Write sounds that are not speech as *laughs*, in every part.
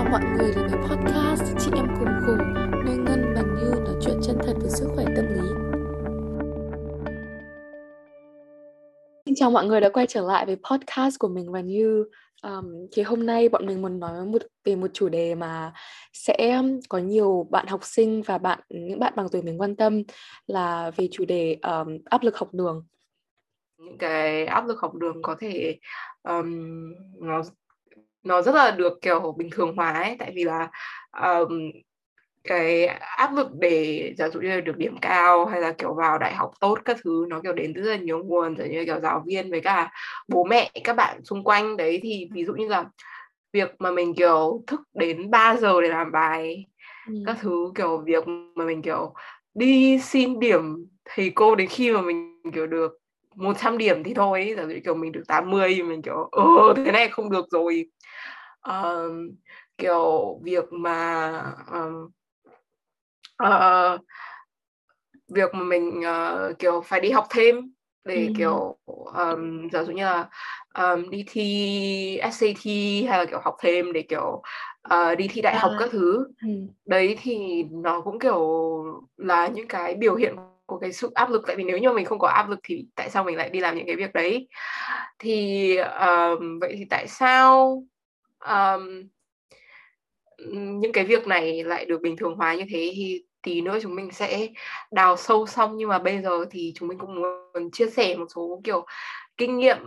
chào mọi người đến với podcast. Chị em cùng khùng Nơi Ngân và Như nói chuyện chân thật về sức khỏe tâm lý. Xin chào mọi người đã quay trở lại với podcast của mình và Như. Um, Thì hôm nay bọn mình muốn nói một, về một chủ đề mà sẽ có nhiều bạn học sinh và bạn những bạn bằng tuổi mình quan tâm là về chủ đề um, áp lực học đường. Những cái áp lực học đường có thể um, nó nó rất là được kiểu bình thường hóa ấy. Tại vì là um, cái áp lực để giả dụ như là được điểm cao hay là kiểu vào đại học tốt các thứ nó kiểu đến từ rất là nhiều nguồn. Giống như kiểu giáo viên với cả bố mẹ các bạn xung quanh đấy. Thì ví dụ như là việc mà mình kiểu thức đến 3 giờ để làm bài ừ. các thứ kiểu việc mà mình kiểu đi xin điểm thầy cô đến khi mà mình kiểu được 100 điểm thì thôi. Giả dụ kiểu mình được 80 mình kiểu ờ thế này không được rồi uh, kiểu việc mà um, uh, việc mà mình uh, kiểu phải đi học thêm để ừ. kiểu um, giả dụ như là um, đi thi SAT hay là kiểu học thêm để kiểu uh, đi thi đại à. học các thứ ừ. đấy thì nó cũng kiểu là những cái biểu hiện của cái sự áp lực tại vì nếu như mình không có áp lực thì tại sao mình lại đi làm những cái việc đấy thì um, vậy thì tại sao um, những cái việc này lại được bình thường hóa như thế thì tí nữa chúng mình sẽ đào sâu xong. Nhưng mà bây giờ thì chúng mình cũng muốn chia sẻ một số kiểu kinh nghiệm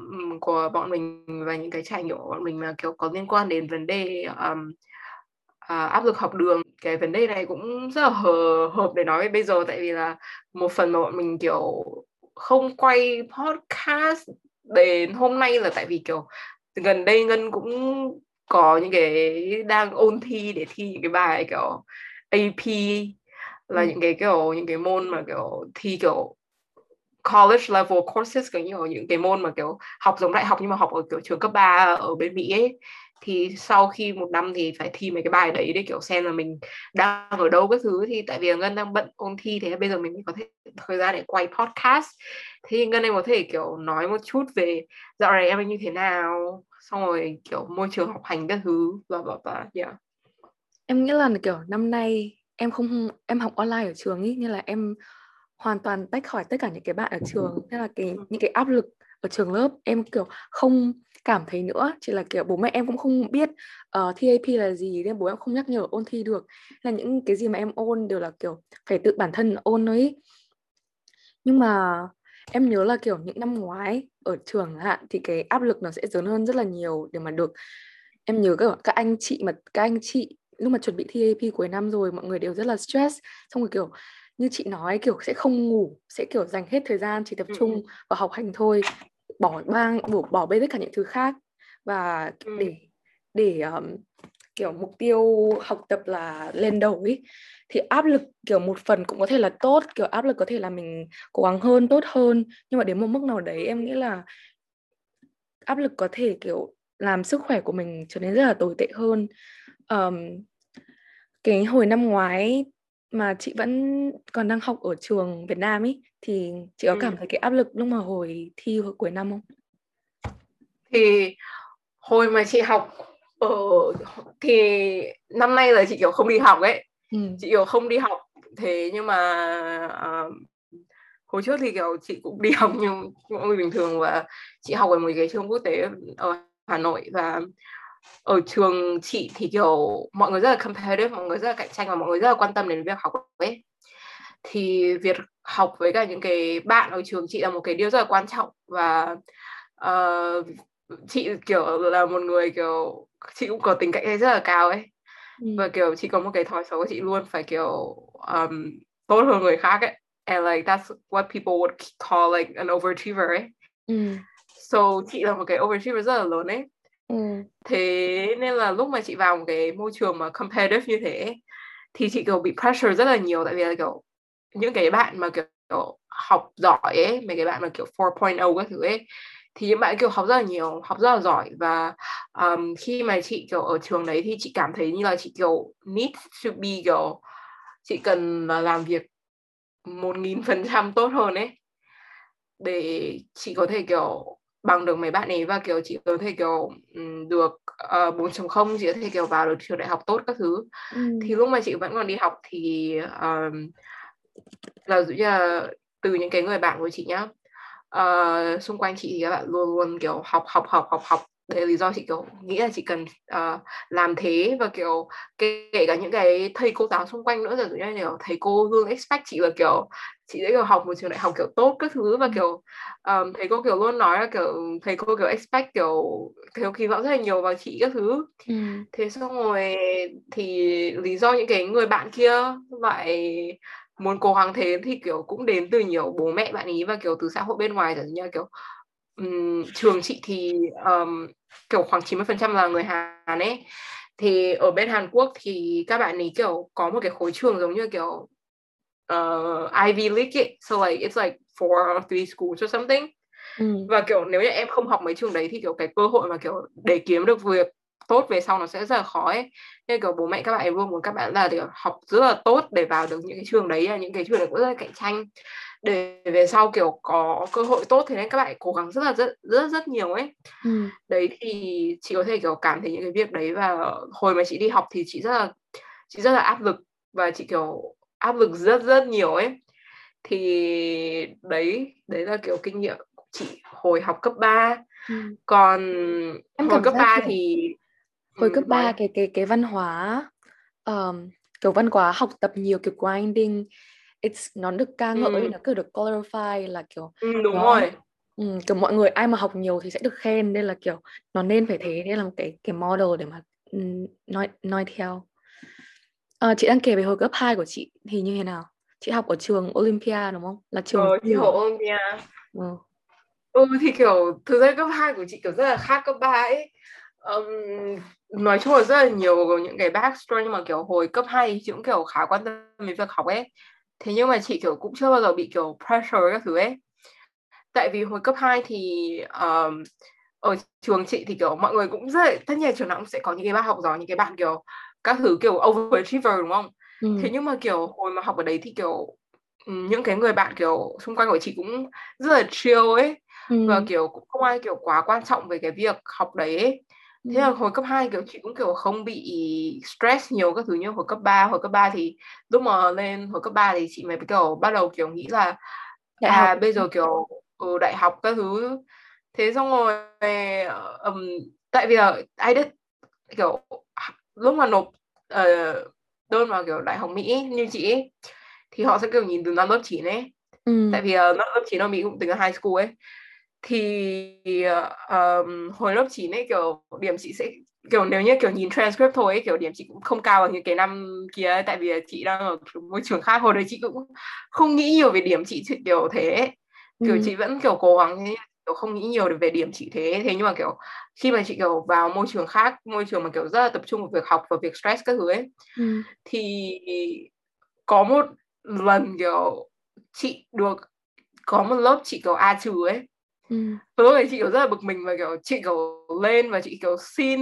của bọn mình và những cái trải nghiệm của bọn mình mà kiểu có liên quan đến vấn đề um, uh, áp lực học đường. Cái vấn đề này cũng rất là hợp, hợp để nói bây giờ tại vì là một phần mà bọn mình kiểu không quay podcast đến hôm nay là tại vì kiểu gần đây ngân cũng có những cái đang ôn thi để thi những cái bài kiểu AP là ừ. những cái kiểu những cái môn mà kiểu thi kiểu college level courses kiểu như những cái môn mà kiểu học giống đại học nhưng mà học ở kiểu trường cấp 3 ở bên Mỹ ấy. Thì sau khi một năm thì phải thi mấy cái bài đấy để kiểu xem là mình đang ở đâu các thứ. Thì tại vì ngân đang bận ôn thi thế bây giờ mình có thể thời gian để quay podcast. Thì ngân em có thể kiểu nói một chút về dạo này em như thế nào xong rồi kiểu môi trường học hành các thứ và và và yeah. em nghĩ là kiểu năm nay em không em học online ở trường ý như là em hoàn toàn tách khỏi tất cả những cái bạn ở trường. Nên là cái những cái áp lực ở trường lớp em kiểu không cảm thấy nữa. Chỉ là kiểu bố mẹ em cũng không biết uh, ờ, TAP là gì nên bố em không nhắc nhở ôn thi được. Là những cái gì mà em ôn đều là kiểu phải tự bản thân ôn ấy nhưng mà em nhớ là kiểu những năm ngoái ở trường hạn thì cái áp lực nó sẽ lớn hơn rất là nhiều để mà được em nhớ các các anh chị mà các anh chị lúc mà chuẩn bị thi AP cuối năm rồi mọi người đều rất là stress. Xong rồi kiểu như chị nói kiểu sẽ không ngủ sẽ kiểu dành hết thời gian chỉ tập trung vào học hành thôi bỏ bang bỏ bỏ bê tất cả những thứ khác. Và để để um, kiểu mục tiêu học tập là lên đầu ấy thì áp lực kiểu một phần cũng có thể là tốt kiểu áp lực có thể là mình cố gắng hơn tốt hơn. Nhưng mà đến một mức nào đấy em nghĩ là áp lực có thể kiểu làm sức khỏe của mình trở nên rất là tồi tệ hơn. Um, cái hồi năm ngoái mà chị vẫn còn đang học ở trường Việt Nam ấy thì chị có cảm thấy cái áp lực lúc mà hồi thi hồi cuối năm không? Thì hồi mà chị học ở thì năm nay là chị kiểu không đi học ấy ừ. chị kiểu không đi học thế nhưng mà uh, hồi trước thì kiểu chị cũng đi *laughs* học như mọi người bình thường và chị học ở một cái trường quốc tế ở Hà Nội và ở trường chị thì kiểu mọi người rất là competitive mọi người rất là cạnh tranh và mọi người rất là quan tâm đến việc học ấy thì việc học với cả những cái bạn ở trường chị là một cái điều rất là quan trọng và uh, chị kiểu là một người kiểu chị cũng có tính cạnh tranh rất là cao ấy ừ. và kiểu chị có một cái thói xấu chị luôn phải kiểu um, tốt hơn người khác ấy and like that's what people would call like an overachiever ấy ừ. so chị là một cái overachiever rất là lớn ấy ừ. thế nên là lúc mà chị vào một cái môi trường mà competitive như thế thì chị kiểu bị pressure rất là nhiều tại vì là kiểu những cái bạn mà kiểu, kiểu học giỏi ấy mấy cái bạn mà kiểu 4.0 các thứ ấy thì những bạn kiểu học rất là nhiều học rất là giỏi và um, khi mà chị kiểu ở trường đấy thì chị cảm thấy như là chị kiểu need to be kiểu chị cần là làm việc một nghìn phần trăm tốt hơn ấy để chị có thể kiểu bằng được mấy bạn ấy và kiểu chị có thể kiểu được uh, 4.0 chị có thể kiểu vào được trường đại học tốt các thứ ừ. thì lúc mà chị vẫn còn đi học thì um, là dụ như là từ những cái người bạn của chị nhá uh, xung quanh chị thì các bạn luôn luôn kiểu học học học học học. Đấy là lý do chị kiểu nghĩ là chị cần uh, làm thế và kiểu kể, kể cả những cái thầy cô giáo xung quanh nữa rồi như kiểu thầy cô luôn expect chị là kiểu chị sẽ kiểu học một trường đại học kiểu tốt các thứ và kiểu um, thầy cô kiểu luôn nói là kiểu thầy cô kiểu expect kiểu kiểu kỳ vọng rất là nhiều vào chị các thứ. Ừ. thế xong rồi thì lý do những cái người bạn kia lại muốn cố gắng thế thì kiểu cũng đến từ nhiều bố mẹ bạn ý và kiểu từ xã hội bên ngoài rồi như kiểu um, trường chị thì um, kiểu khoảng 90% là người Hàn ấy thì ở bên Hàn Quốc thì các bạn ấy kiểu có một cái khối trường giống như kiểu uh, Ivy League ấy. so like it's like four or three schools or something ừ. và kiểu nếu như em không học mấy trường đấy thì kiểu cái cơ hội mà kiểu để kiếm được việc tốt về sau nó sẽ rất là khó ấy. Nên kiểu bố mẹ các bạn luôn muốn các bạn là kiểu học rất là tốt để vào được những cái trường đấy những cái trường này cũng rất là cạnh tranh. Để về sau kiểu có cơ hội tốt thế nên các bạn cố gắng rất là rất rất rất nhiều ấy. Ừ. đấy thì chị có thể kiểu cảm thấy những cái việc đấy và hồi mà chị đi học thì chị rất là chị rất là áp lực và chị kiểu áp lực rất rất nhiều ấy. Thì đấy đấy là kiểu kinh nghiệm của chị hồi học cấp 3 ừ. còn em hồi cấp 3 thì hồi cấp 3 cái cái cái văn hóa um, kiểu văn hóa học tập nhiều kiểu grinding it's nó được ca ngợi ừ. nó cứ được glorify là kiểu ừ, đúng nó, rồi. ừ, kiểu mọi người ai mà học nhiều thì sẽ được khen nên là kiểu nó nên phải thế nên là một cái cái model để mà um, nói nói theo. À, chị đang kể về hồi cấp 2 của chị thì như thế nào? Chị học ở trường Olympia đúng không? Là trường ờ, chị học Olympia. Ừ. ừ thì kiểu thực ra cấp 2 của chị kiểu rất là khác cấp 3 ấy. Um, nói chung là rất là nhiều những cái backstory nhưng mà kiểu hồi cấp 2 thì chị cũng kiểu khá quan tâm đến việc học ấy. Thế nhưng mà chị kiểu cũng chưa bao giờ bị kiểu pressure các thứ ấy. Tại vì hồi cấp 2 thì um, ở trường chị thì kiểu mọi người cũng rất là, tất nhiên trường nào cũng sẽ có những cái bạn học giỏi những cái bạn kiểu các thứ kiểu overachiever đúng không? Ừ. thế nhưng mà kiểu hồi mà học ở đấy thì kiểu những cái người bạn kiểu xung quanh của chị cũng rất là chill ấy. Ừ. và kiểu cũng không ai kiểu quá quan trọng về cái việc học đấy ấy thế là hồi cấp 2 kiểu chị cũng kiểu không bị stress nhiều các thứ như hồi cấp 3 hồi cấp 3 thì lúc mà lên hồi cấp 3 thì chị mới kiểu bắt đầu kiểu nghĩ là đại à học. bây giờ kiểu ừ, đại học các thứ thế xong rồi um, tại vì là ai biết kiểu lúc mà nộp uh, đơn vào kiểu đại học Mỹ như chị ấy, thì họ sẽ kiểu nhìn từ năm lớp 9 ấy ừ. tại vì uh, lớp 9 ở Mỹ cũng tính là high school ấy thì um, hồi lớp 9 ấy kiểu điểm chị sẽ kiểu nếu như kiểu nhìn transcript thôi ấy, kiểu điểm chị cũng không cao bằng những cái năm kia ấy, tại vì chị đang ở môi trường khác hồi đấy chị cũng không nghĩ nhiều về điểm chị kiểu thế ấy. kiểu ừ. chị vẫn kiểu cố gắng kiểu không nghĩ nhiều về điểm chị thế thế nhưng mà kiểu khi mà chị kiểu vào môi trường khác môi trường mà kiểu rất là tập trung vào việc học và việc stress các thứ ấy ừ. thì có một lần kiểu chị được có một lớp chị kiểu A trừ ấy Ừ. lúc đấy chị kiểu rất là bực mình và kiểu chị kiểu lên và chị kiểu xin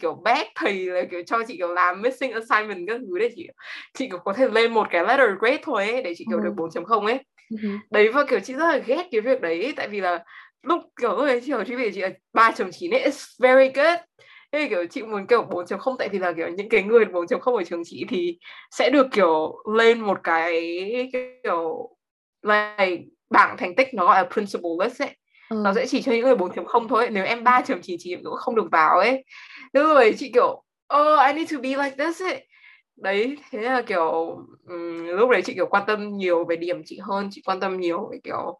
kiểu bác thầy là kiểu cho chị kiểu làm missing assignment các thứ để chị chị kiểu có thể lên một cái letter grade thôi ấy để chị kiểu ừ. được 4.0 ấy ừ. đấy và kiểu chị rất là ghét cái việc đấy tại vì là lúc kiểu lúc đấy chị kiểu chị về chị là 3.9 ấy it's very good thế kiểu chị muốn kiểu 4.0 tại vì là kiểu những cái người 4.0 ở trường chị thì sẽ được kiểu lên một cái kiểu like bảng thành tích nó gọi là principal list ấy ừ. nó sẽ chỉ cho những người 4.0 thôi nếu em 3.99 cũng không được vào ấy đúng rồi chị kiểu oh I need to be like this ấy đấy thế là kiểu um, lúc đấy chị kiểu quan tâm nhiều về điểm chị hơn chị quan tâm nhiều về kiểu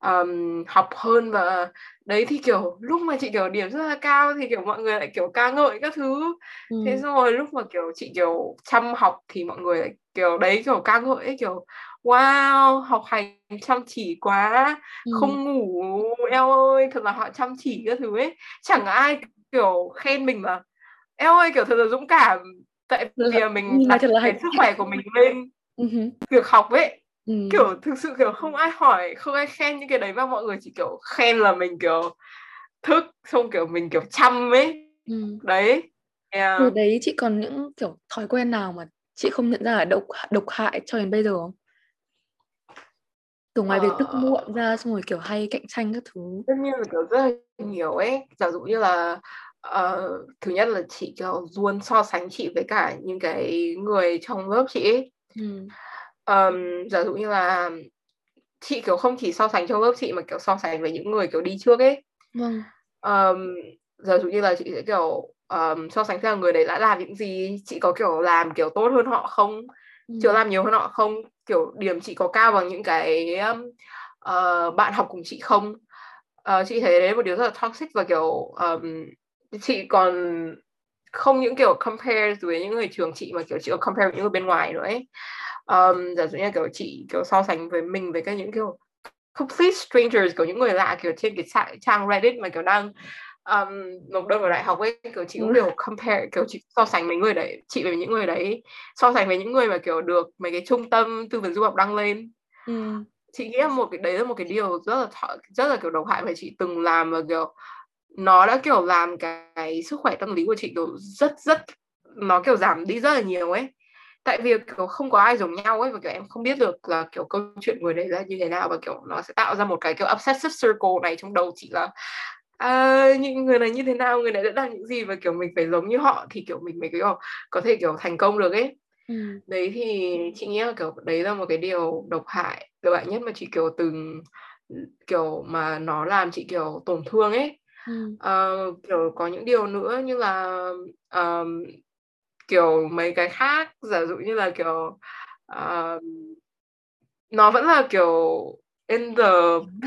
um, học hơn và đấy thì kiểu lúc mà chị kiểu điểm rất là cao thì kiểu mọi người lại kiểu ca ngợi các thứ ừ. thế rồi lúc mà kiểu chị kiểu chăm học thì mọi người lại kiểu đấy kiểu ca ngợi ấy kiểu wow học hành chăm chỉ quá ừ. không ngủ eo ơi thật là họ chăm chỉ các thứ ấy chẳng ai kiểu khen mình mà eo ơi kiểu thật là dũng cảm tại vì mình đặt là cái sức khỏe của mình lên uh-huh. việc học ấy ừ. kiểu thực sự kiểu không ai hỏi không ai khen những cái đấy mà mọi người chỉ kiểu khen là mình kiểu thức xong kiểu mình kiểu chăm ấy ừ. đấy yeah. Từ đấy chị còn những kiểu thói quen nào mà chị không nhận ra là độc độc hại cho đến bây giờ không kiểu ngoài việc thức muộn ra xong rồi kiểu hay cạnh tranh các thứ. Tất nhiên là kiểu rất là nhiều ấy. Giả dụ như là uh, thứ nhất là chị kiểu luôn so sánh chị với cả những cái người trong lớp chị ấy. Ừ. um, giả dụ như là chị kiểu không chỉ so sánh trong lớp chị mà kiểu so sánh với những người kiểu đi trước ấy. Vâng. Um, giả dụ như là chị sẽ kiểu um, so sánh xem người đấy đã làm những gì chị có kiểu làm kiểu tốt hơn họ không ừ. chưa làm nhiều hơn họ không kiểu điểm chị có cao bằng những cái um, uh, bạn học cùng chị không? Uh, chị thấy đấy một điều rất là toxic và kiểu um, chị còn không những kiểu compare với những người trường chị mà kiểu chị có compare với những người bên ngoài nữa ấy. Um, giả dụ như kiểu chị kiểu so sánh với mình với các những kiểu complete strangers kiểu những người lạ kiểu trên cái trang Reddit mà kiểu đang um, nộp đơn vào đại học ấy kiểu chị cũng kiểu compare kiểu chị so sánh mấy người đấy chị với những người đấy so sánh với những người mà kiểu được mấy cái trung tâm tư vấn du học đăng lên. Ừ. chị nghĩ là một cái đấy là một cái điều rất là rất là kiểu độc hại mà chị từng làm và kiểu nó đã kiểu làm cái sức khỏe tâm lý của chị kiểu rất rất nó kiểu giảm đi rất là nhiều ấy. Tại vì kiểu không có ai giống nhau ấy và kiểu em không biết được là kiểu câu chuyện người đấy là như thế nào và kiểu nó sẽ tạo ra một cái kiểu obsessive circle này trong đầu chị là à, những người này như thế nào? Người này đã làm những gì? Và kiểu mình phải giống như họ thì kiểu mình mới kiểu có thể kiểu thành công được ấy. Ừ. đấy thì chị nghĩ là kiểu đấy là một cái điều độc hại độc hại nhất mà chị kiểu từng kiểu mà nó làm chị kiểu tổn thương ấy. Ừ. uh, kiểu có những điều nữa như là um, kiểu mấy cái khác. Giả dụ như là kiểu uh, nó vẫn là kiểu in the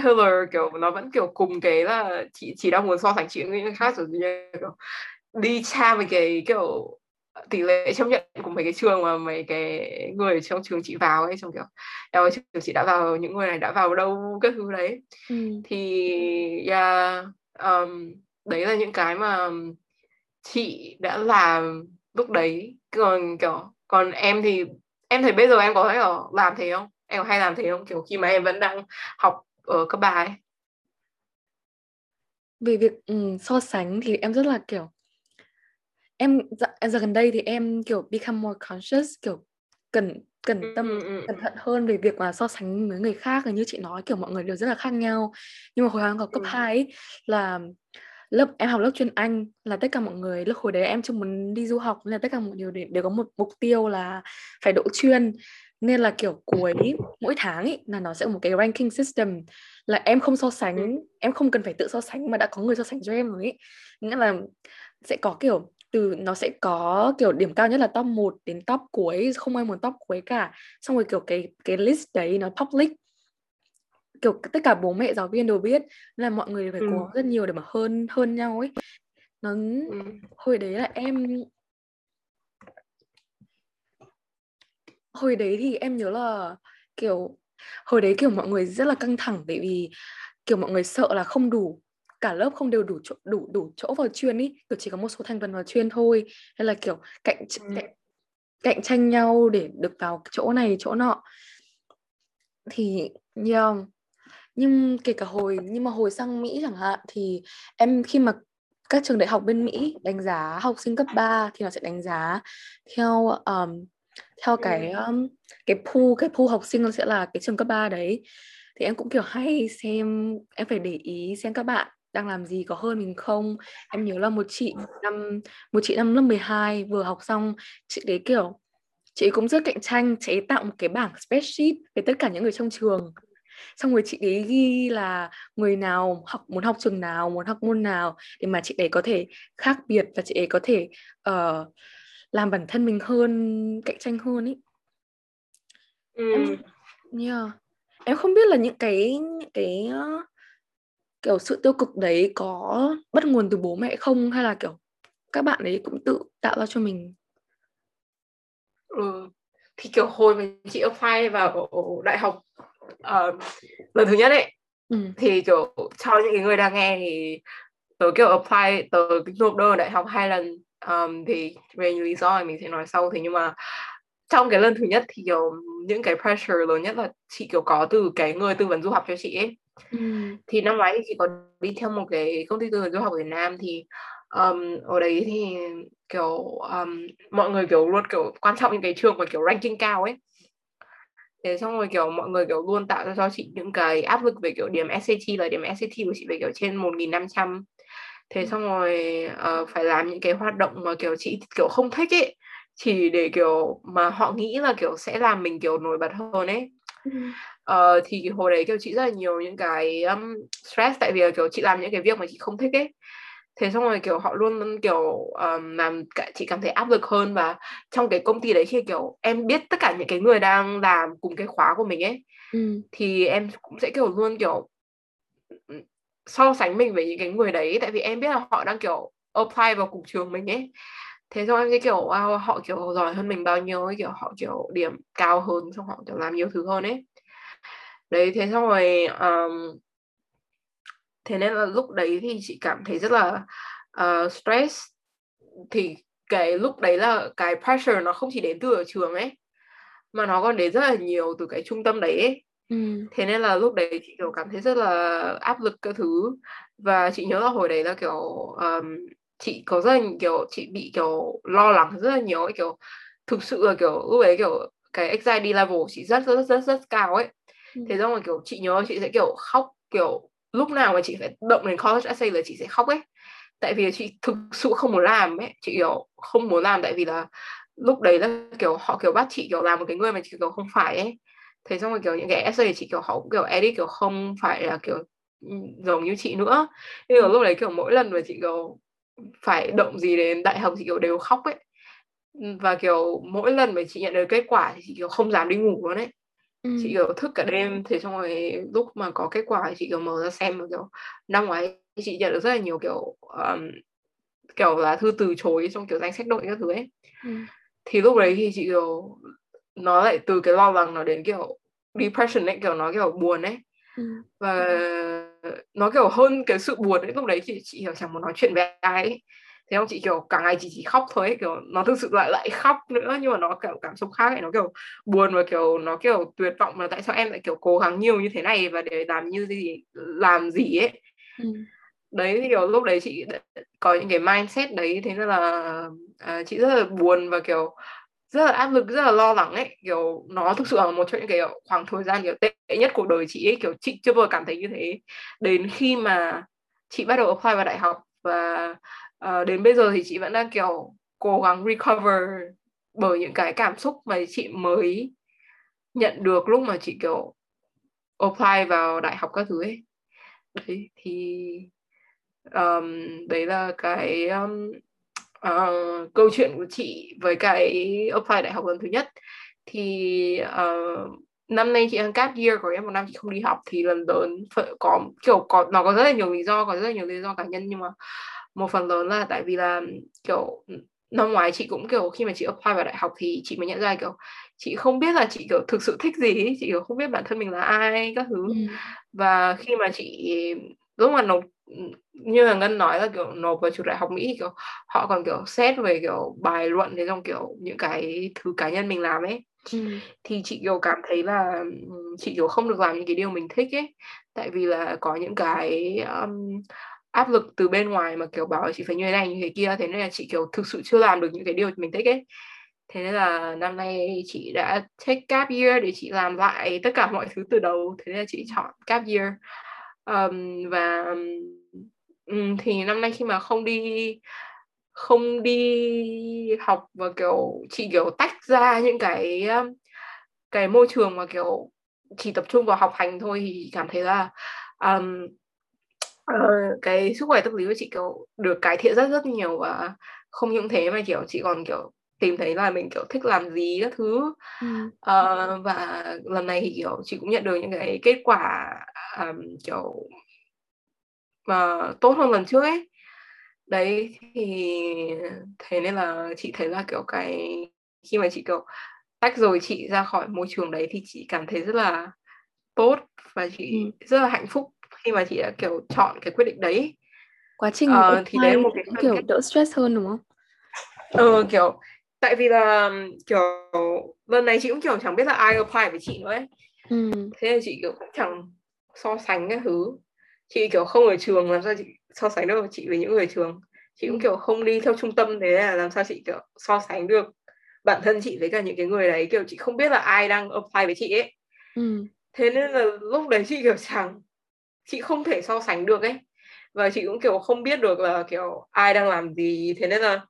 pillar kiểu nó vẫn kiểu cùng cái là chị chỉ đang muốn so sánh chị với người khác rồi kiểu đi tra mấy cái kiểu tỷ lệ chấp nhận của mấy cái trường mà mấy cái người trong trường chị vào ấy trong kiểu ơi trường chị đã vào những người này đã vào đâu? Các thứ đấy. Ừ. thì yeah, um, đấy là những cái mà chị đã làm lúc đấy. Còn kiểu còn em thì em thấy bây giờ em có thể làm thế không em hay làm thế không? Kiểu khi mà em vẫn đang học ở cấp ba ấy. Về việc um, so sánh thì em rất là kiểu em giờ, giờ gần đây thì em kiểu become more conscious kiểu cẩn cẩn tâm ừ, ừ, cẩn thận hơn về việc mà so sánh với người khác như chị nói kiểu mọi người đều rất là khác nhau. Nhưng mà hồi học cấp ừ. 2 ấy, là lớp em học lớp chuyên Anh là tất cả mọi người lớp hồi đấy em chưa muốn đi du học nên là tất cả mọi người đều, đều có một mục tiêu là phải đỗ chuyên nên là kiểu cuối mỗi tháng ấy là nó sẽ có một cái ranking system là em không so sánh em không cần phải tự so sánh mà đã có người so sánh cho em rồi nghĩa là sẽ có kiểu từ nó sẽ có kiểu điểm cao nhất là top 1 đến top cuối không ai muốn top cuối cả. Xong rồi kiểu cái cái list đấy nó public. Kiểu tất cả bố mẹ giáo viên đều biết là mọi người phải ừ. cố rất nhiều để mà hơn hơn nhau ấy nó ừ. hồi đấy là em hồi đấy thì em nhớ là kiểu hồi đấy kiểu mọi người rất là căng thẳng bởi vì kiểu mọi người sợ là không đủ cả lớp không đều đủ chỗ đủ đủ chỗ vào chuyên ý kiểu chỉ có một số thành phần vào chuyên thôi hay là kiểu cạnh ừ. cạnh, cạnh tranh nhau để được vào chỗ này chỗ nọ thì yeah. nhưng kể cả hồi nhưng mà hồi sang Mỹ chẳng hạn thì em khi mà các trường đại học bên Mỹ đánh giá học sinh cấp 3 thì nó sẽ đánh giá theo um, theo cái um, cái pool cái pool học sinh nó sẽ là cái trường cấp 3 đấy. Thì em cũng kiểu hay xem em phải để ý xem các bạn đang làm gì có hơn mình không? Em nhớ là một chị năm một chị năm lớp 12 vừa học xong chị đấy kiểu chị cũng rất cạnh tranh chị ấy tạo một cái bảng spreadsheet về tất cả những người trong trường. Xong rồi chị ấy ghi là người nào học muốn học trường nào muốn học môn nào để mà chị ấy có thể khác biệt và chị ấy có thể uh, làm bản thân mình hơn cạnh tranh hơn ý ừ. em, yeah. em không biết là những cái những cái uh, kiểu sự tiêu cực đấy có bắt nguồn từ bố mẹ không hay là kiểu các bạn ấy cũng tự tạo ra cho mình ừ. thì kiểu hồi mình chị apply vào đại học uh, lần thứ nhất ấy ừ. thì kiểu cho những người đang nghe thì tớ kiểu apply tớ nộp đơn đại học hai lần um, thì về lý do thì mình sẽ nói sau. Thì nhưng mà trong cái lần thứ nhất thì kiểu những cái pressure lớn nhất là chị kiểu có từ cái người tư vấn du học cho chị ấy. Ừ. thì năm ngoái thì chị có đi theo một cái công ty tư vấn du học ở Việt Nam thì um, ở đấy thì kiểu um, mọi người kiểu luôn kiểu quan trọng những cái trường mà kiểu ranking cao ấy. Thế xong rồi kiểu mọi người kiểu luôn tạo ra cho chị những cái áp lực về kiểu điểm SAT là điểm SAT của chị về kiểu trên 1.500 thế xong rồi uh, phải làm những cái hoạt động mà kiểu chị kiểu không thích ấy chỉ để kiểu mà họ nghĩ là kiểu sẽ làm mình kiểu nổi bật hơn ấy. Uh, thì hồi đấy kiểu chị rất là nhiều những cái um, stress tại vì là kiểu chị làm những cái việc mà chị không thích ấy. Thế xong rồi kiểu họ luôn kiểu um, làm cả chị cảm thấy áp lực hơn và trong cái công ty đấy khi kiểu em biết tất cả những cái người đang làm cùng cái khóa của mình ấy ừ. thì em cũng sẽ kiểu luôn kiểu so sánh mình với những cái người đấy tại vì em biết là họ đang kiểu apply vào cùng trường mình ấy. Thế xong em sẽ kiểu wow họ kiểu giỏi hơn mình bao nhiêu ấy kiểu họ kiểu điểm cao hơn xong họ kiểu làm nhiều thứ hơn ấy. Đấy thế xong rồi um, thế nên là lúc đấy thì chị cảm thấy rất là uh, stress. Thì cái lúc đấy là cái pressure nó không chỉ đến từ ở trường ấy mà nó còn đến rất là nhiều từ cái trung tâm đấy ấy. Ừ. thế nên là lúc đấy chị kiểu cảm thấy rất là áp lực các thứ. Và chị nhớ là hồi đấy là kiểu um, chị có rất là kiểu chị bị kiểu lo lắng rất là nhiều ấy kiểu thực sự là kiểu lúc đấy kiểu cái anxiety level chị rất rất rất rất cao ấy. Ừ. thế xong rồi kiểu chị nhớ chị sẽ kiểu khóc kiểu lúc nào mà chị phải động đến college essay là chị sẽ khóc ấy. Tại vì chị thực sự không muốn làm ấy. Chị kiểu không muốn làm tại vì là lúc đấy là kiểu họ kiểu bắt chị kiểu làm một cái người mà chị kiểu không phải ấy thế xong rồi kiểu những cái essay chị kiểu họ cũng kiểu edit kiểu không phải là kiểu giống như chị nữa. Nhưng mà lúc đấy kiểu mỗi lần mà chị kiểu phải động gì đến đại học thì kiểu đều khóc ấy. Và kiểu mỗi lần mà chị nhận được kết quả thì chị kiểu không dám đi ngủ luôn ấy. Ừ. chị kiểu thức cả đêm. Thế xong rồi lúc mà có kết quả thì chị kiểu mở ra xem và kiểu năm ngoái chị nhận được rất là nhiều kiểu um, kiểu là thư từ chối trong kiểu danh sách đội các thứ ấy. Ừ. thì lúc đấy thì chị kiểu nó lại từ cái lo lắng nó đến kiểu depression ấy kiểu nó kiểu buồn ấy ừ. và nó kiểu hơn cái sự buồn ấy lúc đấy chị chị hiểu chẳng muốn nói chuyện với ai ấy thế không chị kiểu cả ngày chị chỉ khóc thôi ấy. kiểu nó thực sự lại lại khóc nữa nhưng mà nó kiểu cảm xúc khác ấy nó kiểu buồn và kiểu nó kiểu tuyệt vọng là tại sao em lại kiểu cố gắng nhiều như thế này và để làm như gì làm gì ấy ừ. đấy thì kiểu lúc đấy chị có những cái mindset đấy thế nên là uh, chị rất là buồn và kiểu rất là áp lực rất là lo lắng ấy. Kiểu nó thực sự là một trong những cái khoảng thời gian kiểu tệ nhất cuộc đời chị ấy. Kiểu chị chưa bao giờ cảm thấy như thế. Đến khi mà chị bắt đầu apply vào đại học và uh, đến bây giờ thì chị vẫn đang kiểu cố gắng recover bởi những cái cảm xúc mà chị mới nhận được lúc mà chị kiểu apply vào đại học các thứ ấy. Đấy thì um, đấy là cái um, uh, câu chuyện của chị với cái apply đại học lần thứ nhất thì uh, năm nay chị ăn cáp year của em một năm chị không đi học thì lần lớn có kiểu có nó có rất là nhiều lý do có rất là nhiều lý do cá nhân nhưng mà một phần lớn là tại vì là kiểu năm ngoái chị cũng kiểu khi mà chị apply vào đại học thì chị mới nhận ra kiểu chị không biết là chị kiểu thực sự thích gì chị kiểu không biết bản thân mình là ai các thứ ừ. và khi mà chị lúc mà nộp như là ngân nói là kiểu nộp vào trường đại học mỹ kiểu họ còn kiểu xét về kiểu bài luận thế trong kiểu những cái thứ cá nhân mình làm ấy. Ừ. thì chị kiểu cảm thấy là chị kiểu không được làm những cái điều mình thích ấy. Tại vì là có những cái um, áp lực từ bên ngoài mà kiểu bảo chị phải như thế này như thế kia thế nên là chị kiểu thực sự chưa làm được những cái điều mình thích ấy. Thế nên là năm nay chị đã take gap year để chị làm lại tất cả mọi thứ từ đầu. Thế nên là chị chọn gap year um, và um, thì năm nay khi mà không đi không đi học và kiểu chị kiểu tách ra những cái cái môi trường mà kiểu chỉ tập trung vào học hành thôi thì cảm thấy là um, uh, cái sức khỏe tâm lý của chị kiểu được cải thiện rất rất nhiều và không những thế mà kiểu chị còn kiểu tìm thấy là mình kiểu thích làm gì các thứ ừ. uh, và lần này thì kiểu chị cũng nhận được những cái kết quả um, kiểu mà tốt hơn lần trước ấy đấy thì thế nên là chị thấy là kiểu cái khi mà chị kiểu tách rồi chị ra khỏi môi trường đấy thì chị cảm thấy rất là tốt và chị ừ. rất là hạnh phúc khi mà chị đã kiểu chọn cái quyết định đấy quá trình uh, thì đấy một cái kiểu đỡ stress hơn đúng không? Ừ kiểu tại vì là kiểu lần này chị cũng kiểu chẳng biết là ai apply với chị nữa ấy. Ừ. thế nên chị kiểu cũng chẳng so sánh cái thứ. Chị kiểu không ở trường làm sao chị so sánh được chị với những người trường. Chị cũng ừ. kiểu không đi theo trung tâm thế là làm sao chị kiểu so sánh được bản thân chị với cả những cái người đấy. Kiểu chị không biết là ai đang apply với chị ấy. Ừ. thế nên là lúc đấy chị kiểu chẳng chị không thể so sánh được ấy. Và chị cũng kiểu không biết được là kiểu ai đang làm gì. Thế nên là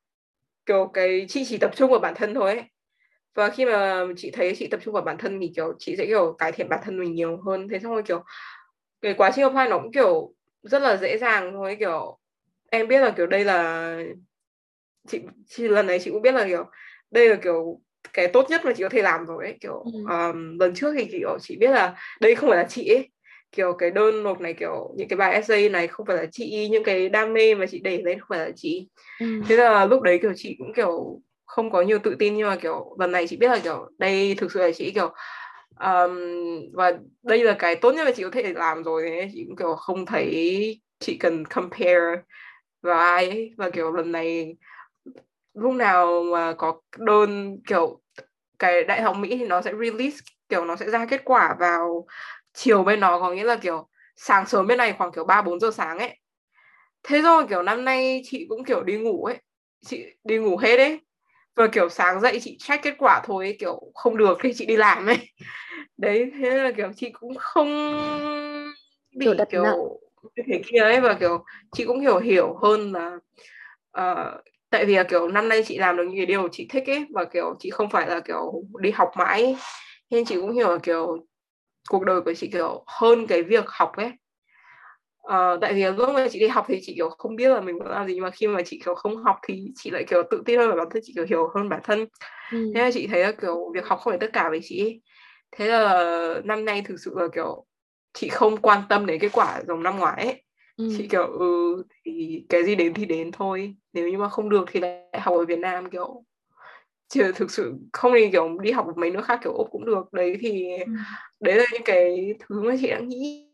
kiểu cái chị chỉ tập trung vào bản thân thôi ấy. Và khi mà chị thấy chị tập trung vào bản thân thì kiểu chị sẽ kiểu cải thiện bản thân mình nhiều hơn. Thế xong rồi kiểu cái quá trình apply nó cũng kiểu rất là dễ dàng thôi kiểu em biết là kiểu đây là chị, chị lần này chị cũng biết là kiểu đây là kiểu cái tốt nhất mà chị có thể làm rồi ấy. Kiểu ừ. um, lần trước thì kiểu chị biết là đây không phải là chị ấy kiểu cái đơn nộp này kiểu những cái bài essay này không phải là chị những cái đam mê mà chị để lên không phải là chị. Ừ. thế là lúc đấy kiểu chị cũng kiểu không có nhiều tự tin nhưng mà kiểu lần này chị biết là kiểu đây thực sự là chị kiểu um, và đây là cái tốt nhất mà chị có thể làm rồi thế chị cũng kiểu không thấy chị cần compare vào ai ấy. Và kiểu lần này lúc nào mà có đơn kiểu cái đại học Mỹ thì nó sẽ release kiểu nó sẽ ra kết quả vào chiều bên nó có nghĩa là kiểu sáng sớm bên này khoảng kiểu 3 4 giờ sáng ấy. Thế rồi kiểu năm nay chị cũng kiểu đi ngủ ấy. Chị đi ngủ hết ấy. Và kiểu sáng dậy chị check kết quả thôi ấy, kiểu không được thì chị đi làm ấy. *laughs* Đấy thế là kiểu chị cũng không bị kiểu, kiểu như thế kia ấy và kiểu chị cũng hiểu hiểu hơn là uh, tại vì là kiểu năm nay chị làm được những cái điều chị thích ấy và kiểu chị không phải là kiểu đi học mãi ấy. nên chị cũng hiểu là kiểu cuộc đời của chị kiểu hơn cái việc học ấy uh, tại vì lúc mà chị đi học thì chị kiểu không biết là mình muốn làm gì nhưng mà khi mà chị kiểu không học thì chị lại kiểu tự tin hơn về bản thân chị kiểu hiểu hơn bản thân ừ. thế là chị thấy là kiểu việc học không phải tất cả với chị ấy. thế là năm nay thực sự là kiểu chị không quan tâm đến kết quả giống năm ngoái ấy ừ. chị kiểu ừ thì cái gì đến thì đến thôi nếu như mà không được thì lại học ở Việt Nam kiểu chứ thực sự không thì kiểu đi học mấy nước khác kiểu úc cũng được. Đấy thì ừ. đấy là những cái thứ mà chị đã nghĩ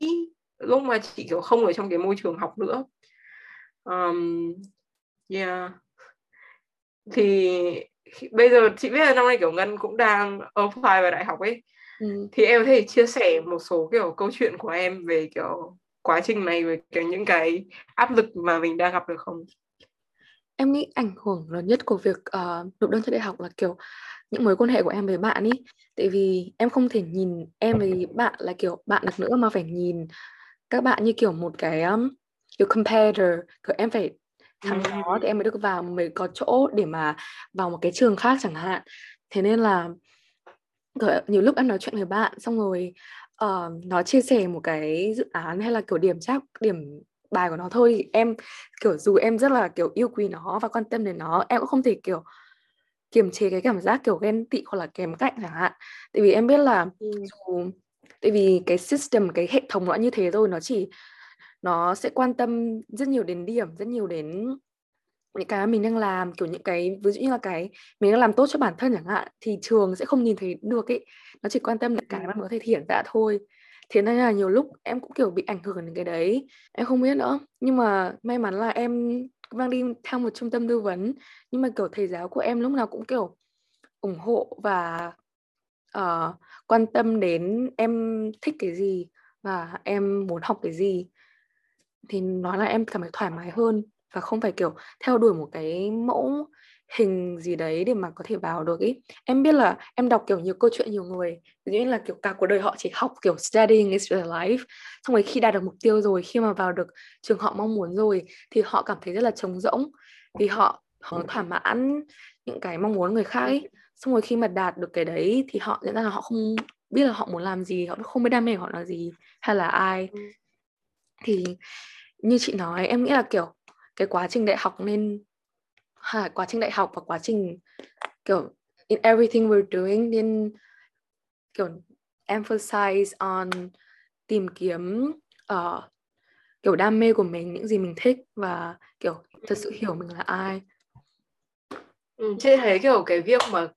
lúc mà chị kiểu không ở trong cái môi trường học nữa. Um, yeah. Thì bây giờ chị biết là năm nay kiểu ngân cũng đang apply vào đại học ấy. Ừ. thì em có thể chia sẻ một số kiểu câu chuyện của em về kiểu quá trình này về kiểu những cái áp lực mà mình đang gặp được không em nghĩ ảnh hưởng lớn nhất của việc uh, nộp đơn cho đại học là kiểu những mối quan hệ của em với bạn ý. Tại vì em không thể nhìn em với bạn là kiểu bạn được nữa mà phải nhìn các bạn như kiểu một cái um, kiểu competitor. Kiểu em phải thằng đó thì em mới được vào mới có chỗ để mà vào một cái trường khác chẳng hạn. Thế nên là nhiều lúc em nói chuyện với bạn xong rồi uh, nó chia sẻ một cái dự án hay là kiểu điểm chắc điểm bài của nó thôi thì em kiểu dù em rất là kiểu yêu quý nó và quan tâm đến nó em cũng không thể kiểu kiềm chế cái cảm giác kiểu ghen tị hoặc là kèm cạnh chẳng hạn. Tại vì em biết là ừ. dù tại vì cái system cái hệ thống nó như thế rồi nó chỉ nó sẽ quan tâm rất nhiều đến điểm rất nhiều đến những cái mình đang làm kiểu những cái ví dụ như là cái mình đang làm tốt cho bản thân chẳng hạn thì trường sẽ không nhìn thấy được ấy. Nó chỉ quan tâm đến cái mà mình có thể thể hiện ra thôi thế nên là nhiều lúc em cũng kiểu bị ảnh hưởng đến cái đấy. Em không biết nữa. Nhưng mà may mắn là em đang đi theo một trung tâm tư vấn. Nhưng mà kiểu thầy giáo của em lúc nào cũng kiểu ủng hộ và uh, quan tâm đến em thích cái gì và em muốn học cái gì. Thì nói là em cảm thấy thoải mái hơn và không phải kiểu theo đuổi một cái mẫu hình gì đấy để mà có thể vào được ý. Em biết là em đọc kiểu nhiều câu chuyện nhiều người như là kiểu cả cuộc đời họ chỉ học kiểu studying is their life xong rồi khi đạt được mục tiêu rồi khi mà vào được trường họ mong muốn rồi thì họ cảm thấy rất là trống rỗng vì họ họ thỏa mãn những cái mong muốn người khác ấy xong rồi khi mà đạt được cái đấy thì họ nhận ra là họ không biết là họ muốn làm gì họ không biết đam mê của họ là gì hay là ai. Thì như chị nói em nghĩ là kiểu cái quá trình đại học nên ha, quá trình đại học và quá trình kiểu in everything we're doing nên kiểu emphasize on tìm kiếm uh, kiểu đam mê của mình những gì mình thích và kiểu thật sự hiểu mình là ai. Ừ, chị thấy kiểu cái việc mà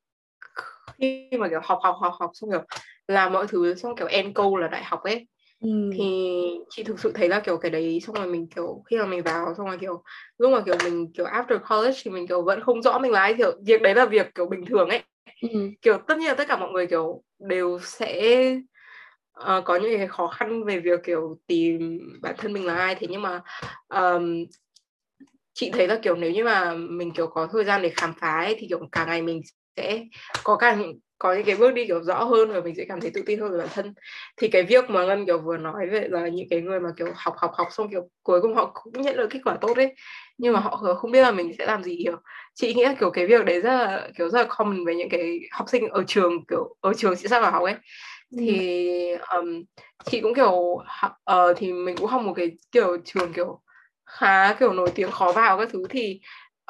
khi mà kiểu học học học học xong kiểu làm mọi thứ xong kiểu end goal là đại học ấy Ừ. thì chị thực sự thấy là kiểu cái đấy xong rồi mình kiểu khi mà mình vào xong rồi kiểu lúc mà kiểu mình kiểu after college thì mình kiểu vẫn không rõ mình là ai kiểu việc đấy là việc kiểu bình thường ấy ừ. kiểu tất nhiên là tất cả mọi người kiểu đều sẽ uh, có những cái khó khăn về việc kiểu tìm bản thân mình là ai thế nhưng mà um, chị thấy là kiểu nếu như mà mình kiểu có thời gian để khám phá ấy, thì kiểu cả ngày mình sẽ có những có những cái bước đi kiểu rõ hơn và mình sẽ cảm thấy tự tin hơn về bản thân. Thì cái việc mà ngân kiểu vừa nói về là những cái người mà kiểu học học học xong kiểu cuối cùng họ cũng nhận được kết quả tốt đấy nhưng mà họ không biết là mình sẽ làm gì kiểu chị nghĩ là kiểu cái việc đấy rất là kiểu rất là common với những cái học sinh ở trường kiểu ở trường chị sắp vào học ấy. Thì um, chị cũng kiểu uh, thì mình cũng học một cái kiểu trường kiểu khá kiểu nổi tiếng khó vào các thứ. Thì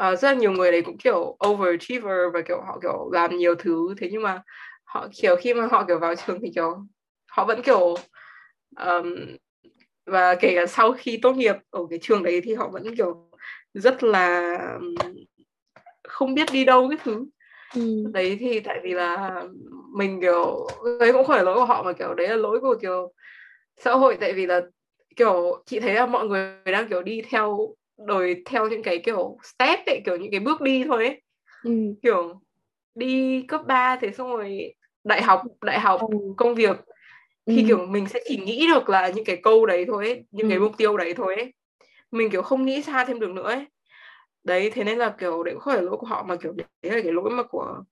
uh, rất là nhiều người đấy cũng kiểu overachiever và kiểu họ kiểu làm nhiều thứ. Thế nhưng mà họ kiểu khi mà họ kiểu vào trường thì kiểu họ vẫn kiểu um, và kể cả sau khi tốt nghiệp ở cái trường đấy thì họ vẫn kiểu rất là không biết đi đâu cái thứ. Ừ. đấy thì tại vì là mình kiểu đấy cũng không phải lỗi của họ mà kiểu đấy là lỗi của kiểu xã hội. Tại vì là kiểu chị thấy là mọi người đang kiểu đi theo đổi theo những cái kiểu step ấy kiểu những cái bước đi thôi ấy ừ. kiểu đi cấp 3 thế xong rồi đại học đại học ừ. công việc thì ừ. kiểu mình sẽ chỉ nghĩ được là những cái câu đấy thôi ấy, những ừ. cái mục tiêu đấy thôi ấy mình kiểu không nghĩ xa thêm được nữa ấy đấy thế nên là kiểu đấy cũng không phải lỗi của họ mà kiểu đấy là cái lỗi mà của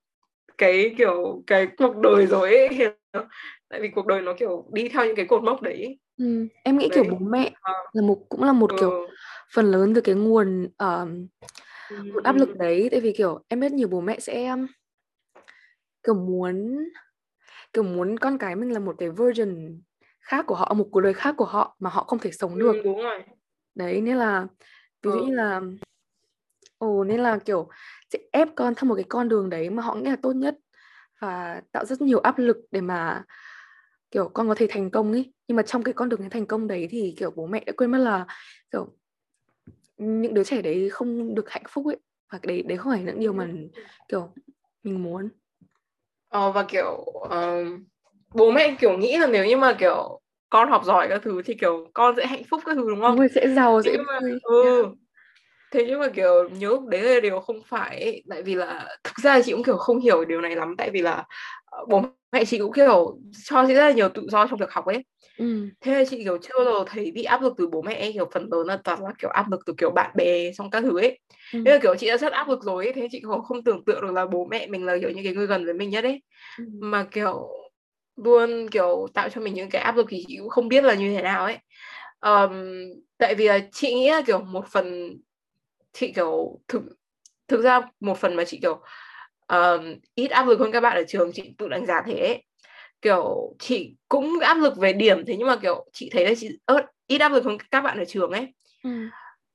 cái kiểu cái cuộc đời rồi ấy *laughs* tại vì cuộc đời nó kiểu đi theo những cái cột mốc đấy ừ. em nghĩ đấy. kiểu bố mẹ à. là một cũng là một ừ. kiểu phần lớn từ cái nguồn uh, nguồn áp lực đấy. Tại vì kiểu em biết nhiều bố mẹ sẽ kiểu muốn kiểu muốn con cái mình là một cái version khác của họ một cuộc đời khác của họ mà họ không thể sống được. Ừ, đúng rồi. Đấy nên là ví dụ ừ. như là ồ nên là kiểu sẽ ép con theo một cái con đường đấy mà họ nghĩ là tốt nhất và tạo rất nhiều áp lực để mà kiểu con có thể thành công ấy. Nhưng mà trong cái con đường thành công đấy thì kiểu bố mẹ đã quên mất là kiểu những đứa trẻ đấy không được hạnh phúc ấy và đấy đấy không phải những điều mà kiểu mình muốn ờ, và kiểu uh, bố mẹ kiểu nghĩ là nếu như mà kiểu con học giỏi các thứ thì kiểu con sẽ hạnh phúc các thứ đúng không? Đúng sẽ giàu sẽ mà, ừ thế nhưng mà kiểu nhớ đấy là điều không phải ấy. tại vì là thực ra chị cũng kiểu không hiểu điều này lắm tại vì là bố mẹ chị cũng kiểu cho chị rất là nhiều tự do trong việc học ấy ừ. thế là chị kiểu chưa bao giờ thấy bị áp lực từ bố mẹ kiểu phần lớn là toàn là kiểu áp lực từ kiểu bạn bè xong các thứ ấy ừ. thế là kiểu chị đã rất áp lực rồi ấy thế chị cũng không tưởng tượng được là bố mẹ mình là kiểu những cái người gần với mình nhất ấy ừ. mà kiểu luôn kiểu tạo cho mình những cái áp lực thì chị cũng không biết là như thế nào ấy um, tại vì là chị nghĩ là kiểu một phần chị kiểu thực thực ra một phần mà chị kiểu um, ít áp lực hơn các bạn ở trường chị tự đánh giá thế ấy. kiểu chị cũng áp lực về điểm thế nhưng mà kiểu chị thấy là chị ớt ít áp lực hơn các bạn ở trường ấy ừ.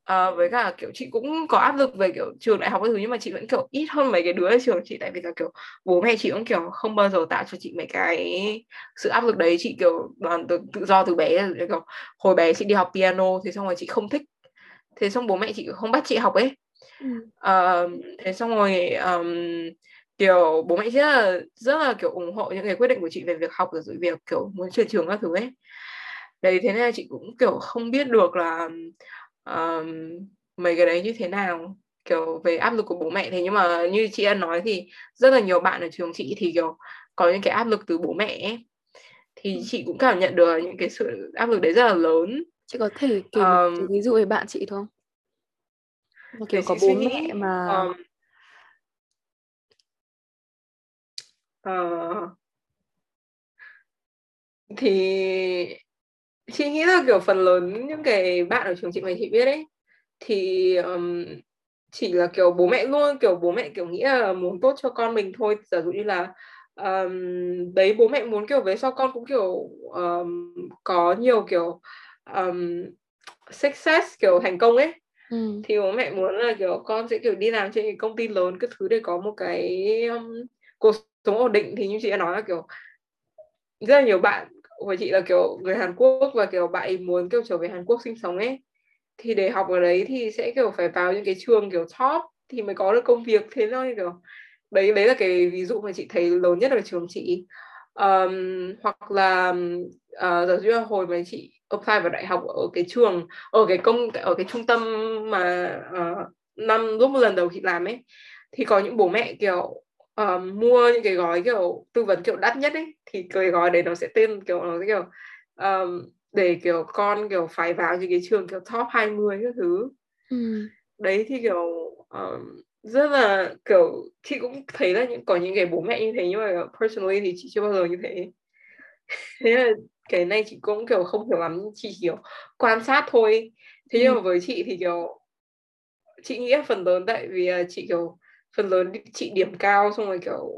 à, với cả kiểu chị cũng có áp lực về kiểu trường đại học cái thứ nhưng mà chị vẫn kiểu ít hơn mấy cái đứa ở trường chị tại vì là kiểu bố mẹ chị cũng kiểu không bao giờ tạo cho chị mấy cái sự áp lực đấy chị kiểu đoàn tự, tự do từ bé kiểu hồi bé chị đi học piano thì xong rồi chị không thích thế xong bố mẹ chị không bắt chị học ấy uh, thế xong rồi um, kiểu bố mẹ rất là rất là kiểu ủng hộ những cái quyết định của chị về việc học rồi việc kiểu muốn chuyển trường các thứ ấy. Đấy thế nên là chị cũng kiểu không biết được là um, mấy cái đấy như thế nào kiểu về áp lực của bố mẹ. Thế nhưng mà như chị đã nói thì rất là nhiều bạn ở trường chị thì kiểu có những cái áp lực từ bố mẹ ấy. thì ừ. chị cũng cảm nhận được những cái sự áp lực đấy rất là lớn. Chị có thể kể um, ví dụ về bạn chị không kiểu có bố mẹ mà um, uh, thì chị nghĩ là kiểu phần lớn những cái bạn ở trường chị mà chị biết ấy thì um, chỉ là kiểu bố mẹ luôn. Kiểu bố mẹ kiểu nghĩ là muốn tốt cho con mình thôi. Giả dụ như là um, đấy bố mẹ muốn kiểu về sau con cũng kiểu um, có nhiều kiểu um, success kiểu thành công ấy ừ. thì bố mẹ muốn là kiểu con sẽ kiểu đi làm trên cái công ty lớn cái thứ để có một cái um, cuộc sống ổn định. Thì như chị đã nói là kiểu rất là nhiều bạn của chị là kiểu người Hàn Quốc và kiểu bạn ấy muốn kiểu trở về Hàn Quốc sinh sống ấy. Thì để học ở đấy thì sẽ kiểu phải vào những cái trường kiểu top thì mới có được công việc. Thế thôi kiểu đấy đấy là cái ví dụ mà chị thấy lớn nhất ở trường chị. Um, hoặc là uh, ờ, giờ như hồi mà chị apply vào đại học ở cái trường ở cái công ở cái trung tâm mà uh, năm lúc một lần đầu chị làm ấy thì có những bố mẹ kiểu uh, mua những cái gói kiểu tư vấn kiểu đắt nhất ấy thì cái gói đấy nó sẽ tên kiểu nó sẽ kiểu um, để kiểu con kiểu phải vào những cái trường kiểu top 20 các thứ ừ. đấy thì kiểu um, rất là kiểu chị cũng thấy là những có những cái bố mẹ như thế nhưng mà personally thì chị chưa bao giờ như thế *laughs* thế là cái này chị cũng kiểu không hiểu lắm chị kiểu quan sát thôi. Thế nhưng mà với chị thì kiểu chị nghĩ phần lớn tại vì chị kiểu phần lớn chị điểm cao xong rồi kiểu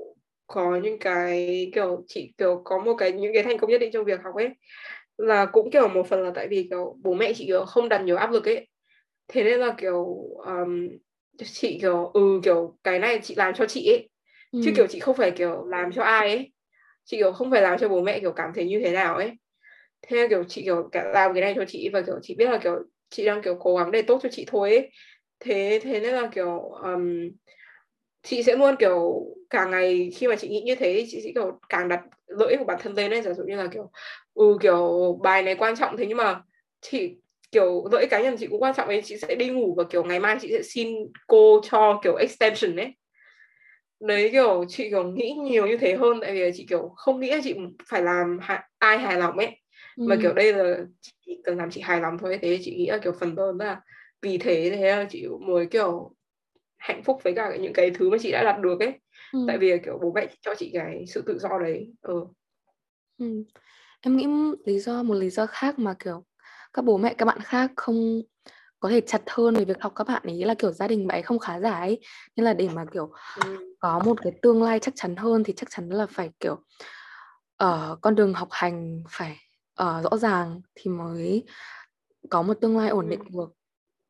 có những cái kiểu chị kiểu có một cái những cái thành công nhất định trong việc học ấy. Là cũng kiểu một phần là tại vì kiểu bố mẹ chị kiểu không đặt nhiều áp lực ấy. Thế nên là kiểu um, chị kiểu ừ kiểu cái này chị làm cho chị ấy. Ừ. chứ kiểu chị không phải kiểu làm cho ai ấy chị kiểu không phải làm cho bố mẹ kiểu cảm thấy như thế nào ấy. Thế kiểu chị kiểu làm cái này cho chị và kiểu chị biết là kiểu chị đang kiểu cố gắng để tốt cho chị thôi ấy. Thế thế nên là kiểu um, chị sẽ luôn kiểu càng ngày khi mà chị nghĩ như thế chị sẽ kiểu càng đặt lỗi của bản thân lên ấy. Giả dụ như là kiểu ừ kiểu bài này quan trọng thế nhưng mà chị kiểu lợi cá nhân chị cũng quan trọng ấy. Chị sẽ đi ngủ và kiểu ngày mai chị sẽ xin cô cho kiểu extension ấy đấy kiểu chị kiểu nghĩ nhiều như thế hơn tại vì chị kiểu không nghĩ là chị phải làm ai hài lòng ấy ừ. mà kiểu đây là chị cần làm chị hài lòng thôi thế chị nghĩ là kiểu phần lớn là vì thế thế là chị mới kiểu hạnh phúc với cả những cái thứ mà chị đã đạt được ấy ừ. tại vì kiểu bố mẹ cho chị cái sự tự do đấy ừ. ừ. em nghĩ lý do một lý do khác mà kiểu các bố mẹ các bạn khác không có thể chặt hơn về việc học các bạn ấy là kiểu gia đình bạn ấy không khá giả ấy nên là để mà kiểu ừ. có một cái tương lai chắc chắn hơn thì chắc chắn là phải kiểu ở uh, con đường học hành phải uh, rõ ràng thì mới có một tương lai ổn định ừ. được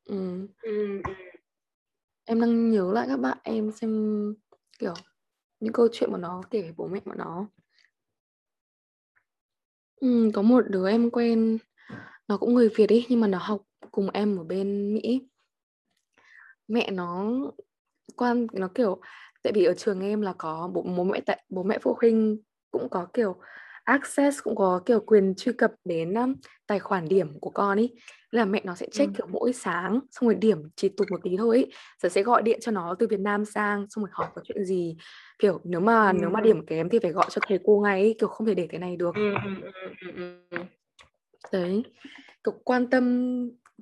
ừ. Ừ em đang nhớ lại các bạn em xem kiểu những câu chuyện của nó kể về bố mẹ của nó ừ, có một đứa em quen nó cũng người Việt ấy nhưng mà nó học cùng em ở bên Mỹ mẹ nó quan nó kiểu tại vì ở trường em là có bố, bố mẹ tại bố mẹ phụ huynh cũng có kiểu access cũng có kiểu quyền truy cập đến um, tài khoản điểm của con ấy là mẹ nó sẽ check ừ. kiểu mỗi sáng xong rồi điểm chỉ tụt một tí thôi ấy. rồi sẽ gọi điện cho nó từ Việt Nam sang xong rồi hỏi có chuyện gì kiểu nếu mà ừ. nếu mà điểm kém thì phải gọi cho thầy cô ngay ấy, kiểu không thể để thế này được ừ. đấy kiểu quan tâm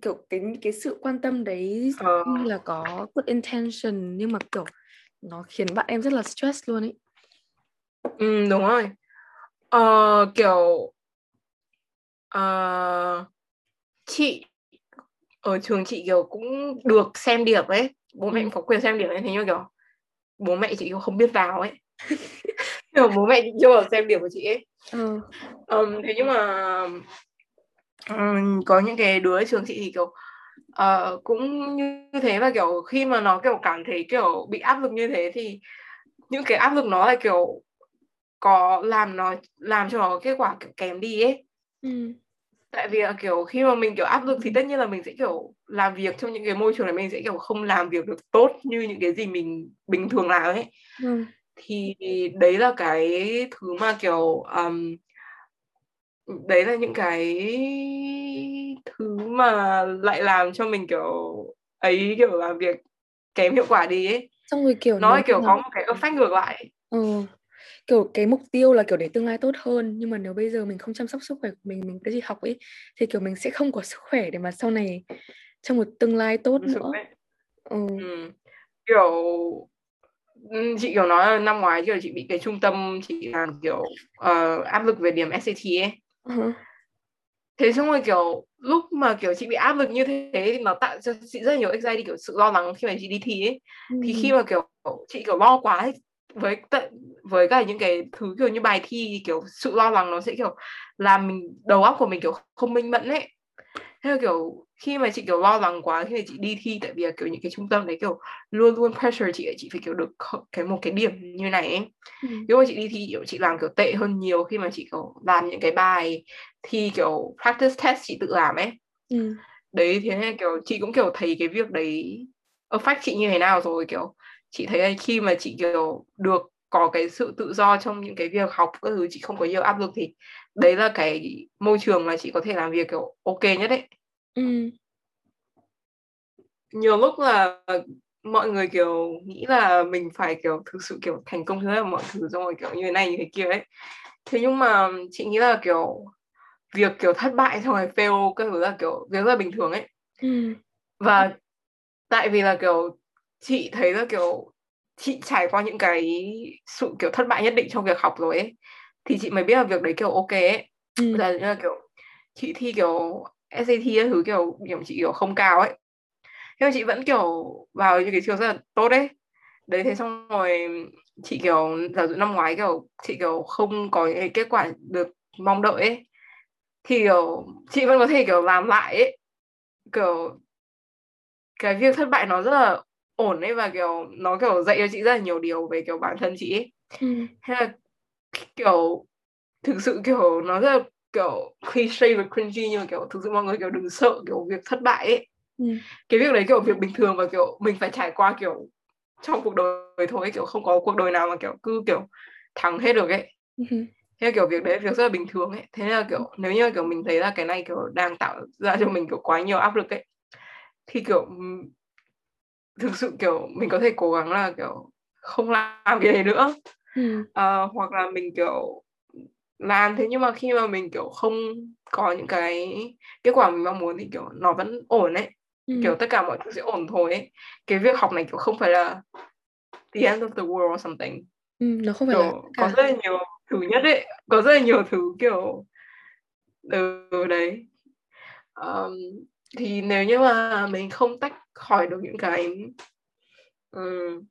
kiểu cái cái sự quan tâm đấy ờ. như là có good intention nhưng mà kiểu nó khiến bạn em rất là stress luôn ấy ừ đúng rồi ờ, kiểu uh, chị ở trường chị kiểu cũng được xem điểm ấy bố mẹ ừ. có quyền xem điểm ấy thế nhưng kiểu bố mẹ chị không biết vào ấy *laughs* kiểu bố mẹ chị chưa bao xem điểm của chị ấy ừ. um, thế nhưng mà um, có những cái đứa trường chị thì kiểu uh, cũng như thế và kiểu khi mà nó kiểu cảm thấy kiểu bị áp lực như thế thì những cái áp lực nó là kiểu có làm nó làm cho nó kết quả kiểu kém đi ấy ừ. tại vì là kiểu khi mà mình kiểu áp lực thì tất nhiên là mình sẽ kiểu làm việc trong những cái môi trường này mình sẽ kiểu không làm việc được tốt như những cái gì mình bình thường làm ấy ừ. thì đấy là cái thứ mà kiểu um, đấy là những cái thứ mà lại làm cho mình kiểu ấy kiểu làm việc kém hiệu quả đi ấy. Xong rồi kiểu nó kiểu có một cái effect ngược lại. Ừ kiểu cái mục tiêu là kiểu để tương lai tốt hơn. Nhưng mà nếu bây giờ mình không chăm sóc sức khỏe của mình mình cứ đi học ấy thì kiểu mình sẽ không có sức khỏe để mà sau này trong một tương lai tốt nữa. ừ. ừ. kiểu ừ, chị kiểu nói là năm ngoái kiểu chị bị cái trung tâm chị làm kiểu uh, áp lực về điểm SAT ấy uh-huh. thế xong rồi kiểu lúc mà kiểu chị bị áp lực như thế thì nó tạo cho chị rất nhiều anxiety kiểu sự lo lắng khi mà chị đi thi ấy ừ. thì khi mà kiểu chị kiểu lo quá ấy, với với cả những cái thứ kiểu như bài thi kiểu sự lo lắng nó sẽ kiểu làm mình đầu óc của mình kiểu không minh mẫn ấy thế là kiểu khi mà chị kiểu lo lắng quá khi mà chị đi thi tại vì là kiểu những cái trung tâm đấy kiểu luôn luôn pressure chị chị phải kiểu được cái một cái điểm như này ấy ừ. nếu mà chị đi thi kiểu chị làm kiểu tệ hơn nhiều khi mà chị kiểu làm những cái bài thi kiểu practice test chị tự làm ấy ừ. đấy thế nên kiểu chị cũng kiểu thấy cái việc đấy affect chị như thế nào rồi kiểu chị thấy khi mà chị kiểu được có cái sự tự do trong những cái việc học các thứ chị không có nhiều áp lực thì đấy là cái môi trường mà chị có thể làm việc kiểu ok nhất đấy ừ. nhiều lúc là mọi người kiểu nghĩ là mình phải kiểu thực sự kiểu thành công hết mọi thứ rồi kiểu như thế này như thế kia ấy thế nhưng mà chị nghĩ là kiểu việc kiểu thất bại xong rồi fail các thứ là kiểu việc rất là bình thường ấy ừ. và tại vì là kiểu chị thấy là kiểu chị trải qua những cái sự kiểu thất bại nhất định trong việc học rồi ấy thì chị mới biết là việc đấy kiểu ok ấy. Ừ. là, là kiểu chị thi kiểu SAT thứ kiểu điểm chị kiểu không cao ấy. Nhưng mà chị vẫn kiểu vào những cái trường rất là tốt ấy. Đấy thế xong rồi chị kiểu giả dụ năm ngoái kiểu chị kiểu không có những kết quả được mong đợi ấy thì kiểu chị vẫn có thể kiểu làm lại ấy. Kiểu cái việc thất bại nó rất là ổn ấy và kiểu nó kiểu dạy cho chị rất là nhiều điều về kiểu bản thân chị ấy ừ. thế là kiểu thực sự kiểu nó rất là kiểu cliché và cringy nhưng mà kiểu thực sự mọi người kiểu đừng sợ kiểu việc thất bại ấy ừ. cái việc đấy kiểu việc bình thường và kiểu mình phải trải qua kiểu trong cuộc đời thôi kiểu không có cuộc đời nào mà kiểu cứ kiểu thắng hết được ấy ừ. thế là kiểu việc đấy việc rất là bình thường ấy thế là kiểu nếu như kiểu mình thấy là cái này kiểu đang tạo ra cho mình kiểu quá nhiều áp lực ấy thì kiểu thực sự kiểu mình có thể cố gắng là kiểu không làm cái này nữa ừ. uh, hoặc là mình kiểu làm thế nhưng mà khi mà mình kiểu không có những cái kết quả mình mong muốn thì kiểu nó vẫn ổn ấy ừ. kiểu tất cả mọi thứ sẽ ổn thôi ấy. cái việc học này kiểu không phải là the end of the world or something ừ, nó không phải kiểu là có rất là nhiều thứ nhất ấy có rất là nhiều thứ kiểu từ đấy um, thì nếu như mà mình không tách khỏi được những cái um,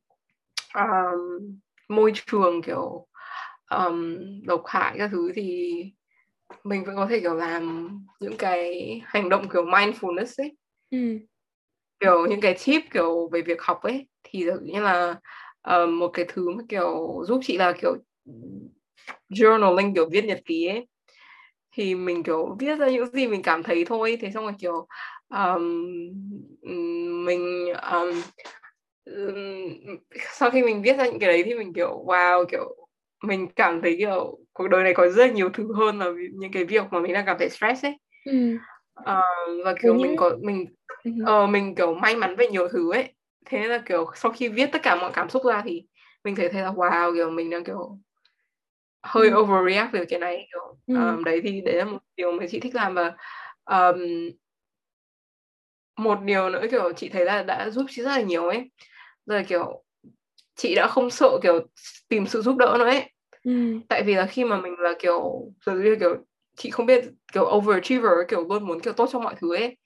um, môi trường kiểu um, độc hại các thứ thì mình vẫn có thể kiểu làm những cái hành động kiểu mindfulness ấy ừ. kiểu những cái tip kiểu về việc học ấy thì như là uh, một cái thứ mà kiểu giúp chị là kiểu journaling kiểu viết nhật ký ấy thì mình kiểu viết ra những gì mình cảm thấy thôi thế xong rồi kiểu um, mình um, sau khi mình viết ra những cái đấy thì mình kiểu wow kiểu mình cảm thấy kiểu cuộc đời này có rất nhiều thứ hơn là những cái việc mà mình đang cảm thấy stress ấy ừ. uh, và kiểu mình có mình uh, mình kiểu may mắn về nhiều thứ ấy thế là kiểu sau khi viết tất cả mọi cảm xúc ra thì mình thấy thấy là wow kiểu mình đang kiểu hơi ừ. overreact về cái này kiểu ừ. um, đấy thì đấy là một điều mà chị thích làm và um, một điều nữa kiểu chị thấy là đã giúp chị rất là nhiều ấy. Rồi kiểu chị đã không sợ kiểu tìm sự giúp đỡ nữa ấy. Ừ. tại vì là khi mà mình là kiểu giống như kiểu chị không biết kiểu overachiever kiểu luôn muốn kiểu tốt cho mọi thứ ấy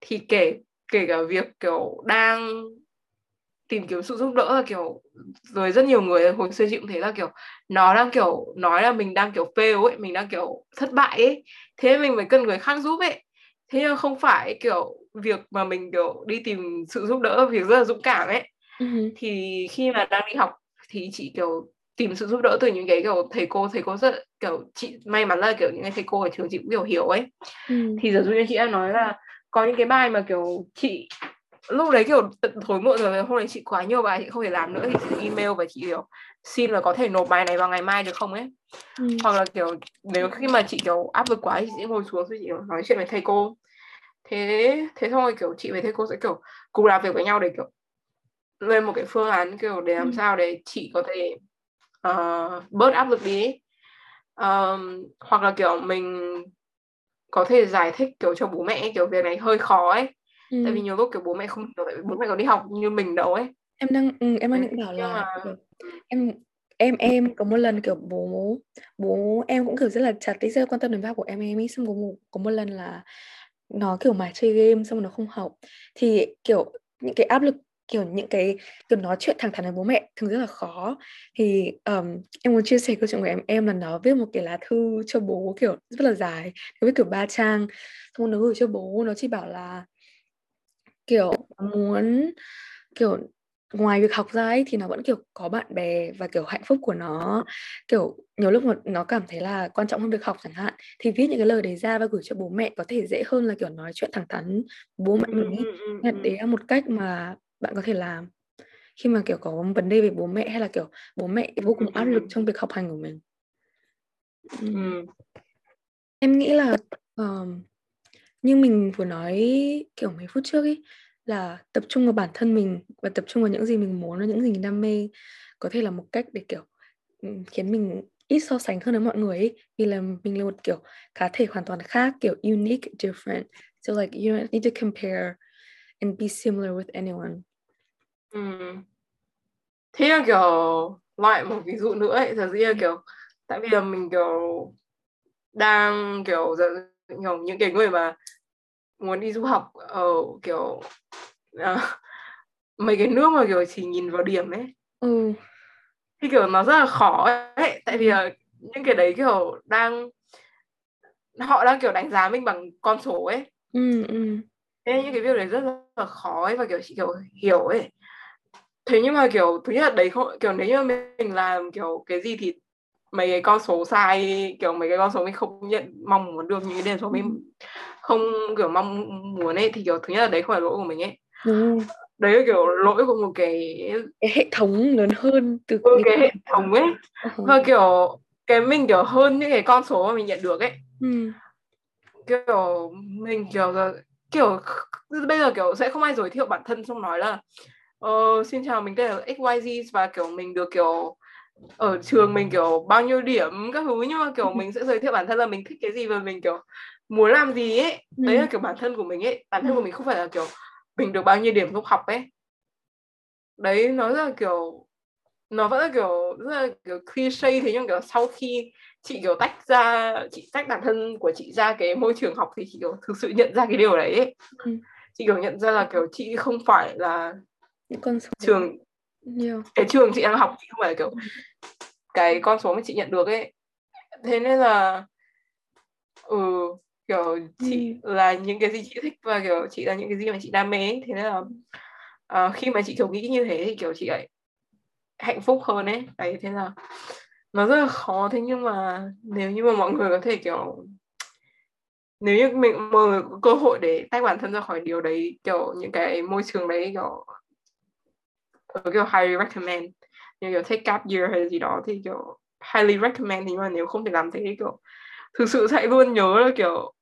thì kể kể cả việc kiểu đang tìm kiếm sự giúp đỡ là kiểu rồi rất nhiều người hồi xưa chị cũng thấy là kiểu nó đang kiểu nói là mình đang kiểu fail ấy mình đang kiểu thất bại ấy thế mình phải cần người khác giúp ấy thế nhưng không phải kiểu việc mà mình kiểu đi tìm sự giúp đỡ việc rất là dũng cảm ấy uh-huh. thì khi mà đang đi học thì chị kiểu tìm sự giúp đỡ từ những cái kiểu thầy cô thầy cô rất kiểu chị may mắn là kiểu những cái thầy cô ở trường chị cũng hiểu hiểu ấy uh-huh. thì giờ dụ như chị đã nói là có những cái bài mà kiểu chị lúc đấy kiểu tận thối muộn rồi hôm nay chị quá nhiều bài chị không thể làm nữa thì chị email và chị kiểu xin là có thể nộp bài này vào ngày mai được không ấy ừ. hoặc là kiểu nếu khi mà chị kiểu áp lực quá thì chị ngồi xuống rồi chị nói chuyện với thầy cô thế thế thôi kiểu chị với thầy cô sẽ kiểu cùng làm việc với nhau để kiểu lên một cái phương án kiểu để làm ừ. sao để chị có thể uh, bớt áp lực đi um, hoặc là kiểu mình có thể giải thích kiểu cho bố mẹ kiểu việc này hơi khó ấy ừ. tại vì nhiều lúc kiểu bố mẹ không hiểu tại vì bố mẹ còn đi học như mình đâu ấy. Em đang ừ, em đang định bảo là mà... em em em có một lần kiểu bố bố em cũng kiểu rất là chặt ý rất quan tâm đến việc của em em ấy xong có một có một lần là nó kiểu mải chơi game xong nó không học. Thì kiểu những cái áp lực kiểu những cái kiểu nói chuyện thẳng thắn với bố mẹ thường rất là khó. Thì um, em muốn chia sẻ câu chuyện của em. Em là nó viết một cái lá thư cho bố kiểu rất là dài. Nó viết kiểu ba trang. Xong nó gửi cho bố nó chỉ bảo là kiểu muốn kiểu ngoài việc học ra ấy thì nó vẫn kiểu có bạn bè và kiểu hạnh phúc của nó. Kiểu nhiều lúc mà nó cảm thấy là quan trọng hơn việc học chẳng hạn thì viết những cái lời đấy ra và gửi cho bố mẹ có thể dễ hơn là kiểu nói chuyện thẳng thắn bố mẹ mình ấy. nên đấy là một cách mà bạn có thể làm. Khi mà kiểu có vấn đề về bố mẹ hay là kiểu bố mẹ vô cùng áp lực trong việc học hành của mình. Ừ. em nghĩ là um, như mình vừa nói kiểu mấy phút trước ấy là tập trung vào bản thân mình và tập trung vào những gì mình muốn và những gì mình đam mê. Có thể là một cách để kiểu khiến mình ít so sánh hơn với mọi người ấy. Vì là mình là một kiểu cá thể hoàn toàn khác kiểu unique different. So like you don't need to compare and be similar with anyone. Ừ. thế là kiểu loại một ví dụ nữa ấy thật ra kiểu tại vì là mình kiểu đang kiểu kiểu những cái người mà muốn đi du học ở kiểu uh, mấy cái nước mà kiểu chỉ nhìn vào điểm ấy ừ. thì kiểu nó rất là khó ấy tại vì là những cái đấy kiểu đang họ đang kiểu đánh giá mình bằng con số ấy ừ, ừ. thế những cái việc đấy rất là khó ấy và kiểu chị kiểu hiểu ấy thế nhưng mà kiểu thứ nhất là đấy không kiểu nếu như mình làm kiểu cái gì thì mấy cái con số sai kiểu mấy cái con số mình không nhận mong muốn được những cái điểm số mình ừ. không kiểu mong muốn ấy thì kiểu thứ nhất là đấy không phải lỗi của mình ấy đúng đấy là kiểu lỗi của một cái cái hệ thống lớn hơn từ ừ, cái hệ thống ấy uh-huh. và kiểu cái mình kiểu hơn những cái con số mà mình nhận được ấy ừ. kiểu mình kiểu kiểu bây giờ kiểu sẽ không ai giới thiệu bản thân xong nói là ờ, xin chào mình tên là XYZ và kiểu mình được kiểu ở trường mình kiểu bao nhiêu điểm các thứ nhưng mà kiểu mình sẽ giới thiệu bản thân là mình thích cái gì và mình kiểu muốn làm gì ấy. Đấy là kiểu bản thân của mình ấy. Bản thân của mình không phải là kiểu mình được bao nhiêu điểm lúc học ấy. Đấy nó rất là kiểu nó vẫn là kiểu rất là kiểu cliché thế nhưng kiểu sau khi chị kiểu tách ra chị tách bản thân của chị ra cái môi trường học thì chị kiểu thực sự nhận ra cái điều đấy ấy. Ừ. chị kiểu nhận ra là kiểu chị không phải là con số trường nhiều. Cái trường chị đang học không phải là kiểu cái con số mà chị nhận được ấy. Thế nên là ừ kiểu chị ừ. là những cái gì chị thích và kiểu chị là những cái gì mà chị đam mê ấy. thế nên là uh, khi mà chị kiểu nghĩ như thế thì kiểu chị lại hạnh phúc hơn ấy. Đấy thế là nó rất là khó. Thế nhưng mà nếu như mà mọi người có thể kiểu nếu như mình mọi người có cơ hội để tách bản thân ra khỏi điều đấy kiểu những cái môi trường đấy kiểu kiểu highly recommend như kiểu take gap year hay gì đó thì kiểu highly recommend nhưng mà nếu không thể làm thế kiểu thực sự sẽ luôn nhớ là kiểu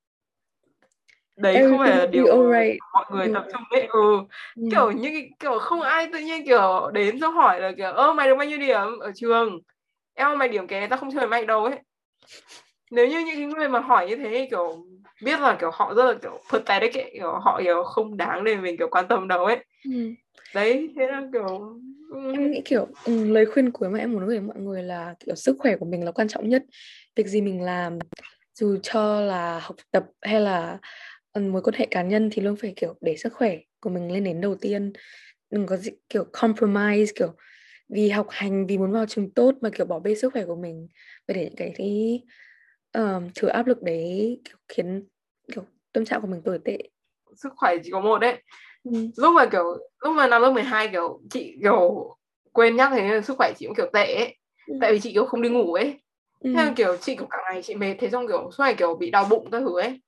đấy Everything không phải là điều right. mọi người tập trung ấy ừ. ừ. kiểu như kiểu không ai tự nhiên kiểu đến xong hỏi là kiểu ơ mày được bao nhiêu điểm ở trường em mày điểm kém tao không chơi mày đâu ấy nếu như những người mà hỏi như thế kiểu biết là kiểu họ rất là kiểu pathetic ấy kiểu họ kiểu không đáng để mình kiểu quan tâm đâu ấy ừ đấy thế là kiểu ừ. em nghĩ kiểu ừ, lời khuyên cuối mà em muốn gửi mọi người là kiểu sức khỏe của mình là quan trọng nhất. Việc gì mình làm dù cho là học tập hay là ừ, mối quan hệ cá nhân thì luôn phải kiểu để sức khỏe của mình lên đến đầu tiên. Đừng có gì, kiểu compromise kiểu vì học hành vì muốn vào trường tốt mà kiểu bỏ bê sức khỏe của mình. Và để những cái cái um, ờ, thứ áp lực đấy kiểu khiến kiểu tâm trạng của mình tồi tệ sức khỏe chỉ có một đấy ừ. lúc mà kiểu lúc mà năm lớp 12 kiểu chị kiểu quên nhắc thế sức khỏe chị cũng kiểu tệ ấy ừ. tại vì chị kiểu không đi ngủ ấy ừ. thế kiểu chị kiểu cả ngày chị mệt thế xong kiểu suốt ngày kiểu bị đau bụng các thứ ấy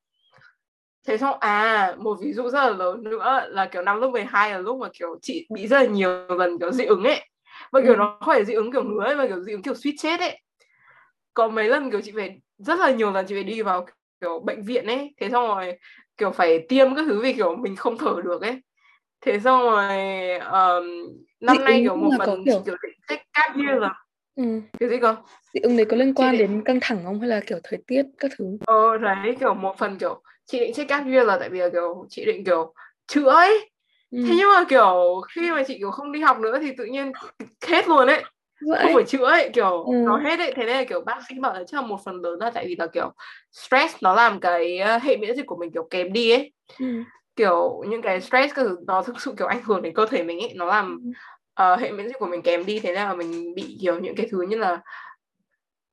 thế xong à một ví dụ rất là lớn nữa là kiểu năm lớp 12 là lúc mà kiểu chị bị rất là nhiều lần kiểu dị ứng ấy và kiểu ừ. nó không phải dị ứng kiểu ngứa ấy mà kiểu dị ứng kiểu suýt chết ấy có mấy lần kiểu chị phải rất là nhiều lần chị phải đi vào kiểu bệnh viện ấy thế xong rồi kiểu phải tiêm các thứ vì kiểu mình không thở được ấy. Thế xong rồi um, năm dị nay kiểu một phần kiểu... kiểu cáp như là ừ. cái gì cơ? Dị ứng đấy có liên quan chị đến căng thẳng không? Hay là kiểu thời tiết các thứ? Ờ đấy kiểu một phần kiểu chị định check year là tại vì là kiểu chị định kiểu chữa ấy. Ừ. thế nhưng mà kiểu khi mà chị kiểu không đi học nữa thì tự nhiên hết luôn ấy Vậy? không phải chữa ấy kiểu ừ. nó hết ấy. Thế nên là kiểu bác sĩ bảo là chắc là một phần lớn là tại vì là kiểu stress nó làm cái ờ, hệ miễn dịch của mình kiểu kém đi ấy. Ừ. kiểu những cái stress nó thực sự kiểu ảnh hưởng đến cơ thể mình ấy. Nó làm uh, hệ miễn dịch của mình kém đi. Thế nên là mình bị kiểu những cái thứ như là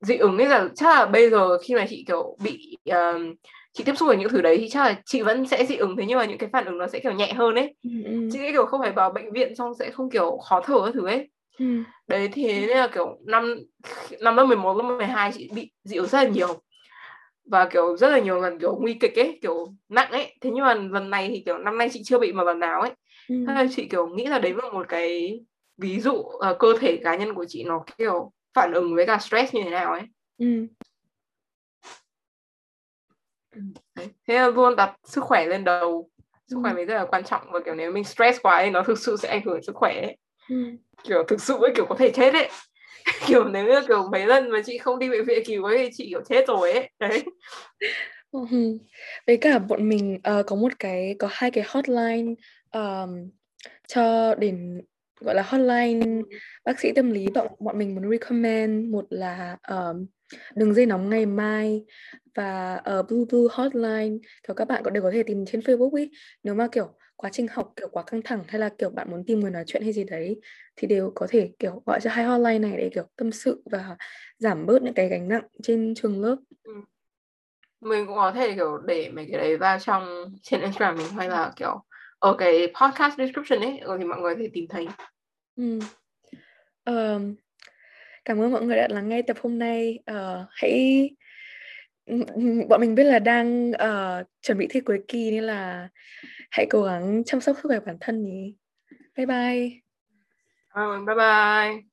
dị ứng ấy. Là chắc là bây giờ khi mà chị kiểu bị uh, chị tiếp xúc với những thứ đấy thì chắc là chị vẫn sẽ dị ứng. Thế nhưng mà những cái phản ứng nó sẽ kiểu nhẹ hơn ấy. Ừ, ừ. chị kiểu không phải vào bệnh viện xong sẽ không kiểu khó thở các thứ ấy ừ. đấy thì nên là kiểu năm năm lớp 11, lớp 12 chị bị dị ứng rất là nhiều và kiểu rất là nhiều lần kiểu nguy kịch ấy kiểu nặng ấy thế nhưng mà lần này thì kiểu năm nay chị chưa bị một lần nào ấy ừ. thế là chị kiểu nghĩ là đấy là một cái ví dụ uh, cơ thể cá nhân của chị nó kiểu phản ứng với cả stress như thế nào ấy ừ. Đấy. thế là luôn đặt sức khỏe lên đầu sức khỏe ừ. mình rất là quan trọng và kiểu nếu mình stress quá thì nó thực sự sẽ ảnh hưởng sức khỏe ấy. Ừ. kiểu thực sự ấy kiểu có thể chết ấy. *laughs* Kiểu nếu như kiểu mấy lần mà chị không đi bệnh viện cứu ấy thì chị kiểu chết rồi ấy. Đấy. Ừ. với cả bọn mình uh, có một cái có hai cái hotline um, cho đến gọi là hotline bác sĩ tâm lý. Bọn bọn mình muốn recommend một là um, đường dây nóng ngày mai và uh, Blue Blue Hotline. Thì các bạn có đều có thể tìm trên Facebook ấy. Nếu mà kiểu quá trình học kiểu quá căng thẳng hay là kiểu bạn muốn tìm người nói chuyện hay gì đấy thì đều có thể kiểu gọi cho hai hotline này để kiểu tâm sự và giảm bớt những cái gánh nặng trên trường lớp. Ừ. Mình cũng có thể kiểu để mấy cái đấy vào trong trên Instagram mình hay là kiểu ở cái podcast description ấy rồi thì mọi người có thể tìm thấy. Ừ. Um, cảm ơn mọi người đã lắng nghe tập hôm nay. Uh, hãy bọn mình biết là đang uh, chuẩn bị thi cuối kỳ nên là hãy cố gắng chăm sóc sức khỏe bản thân nhé. Bye bye. Uh, bye bye.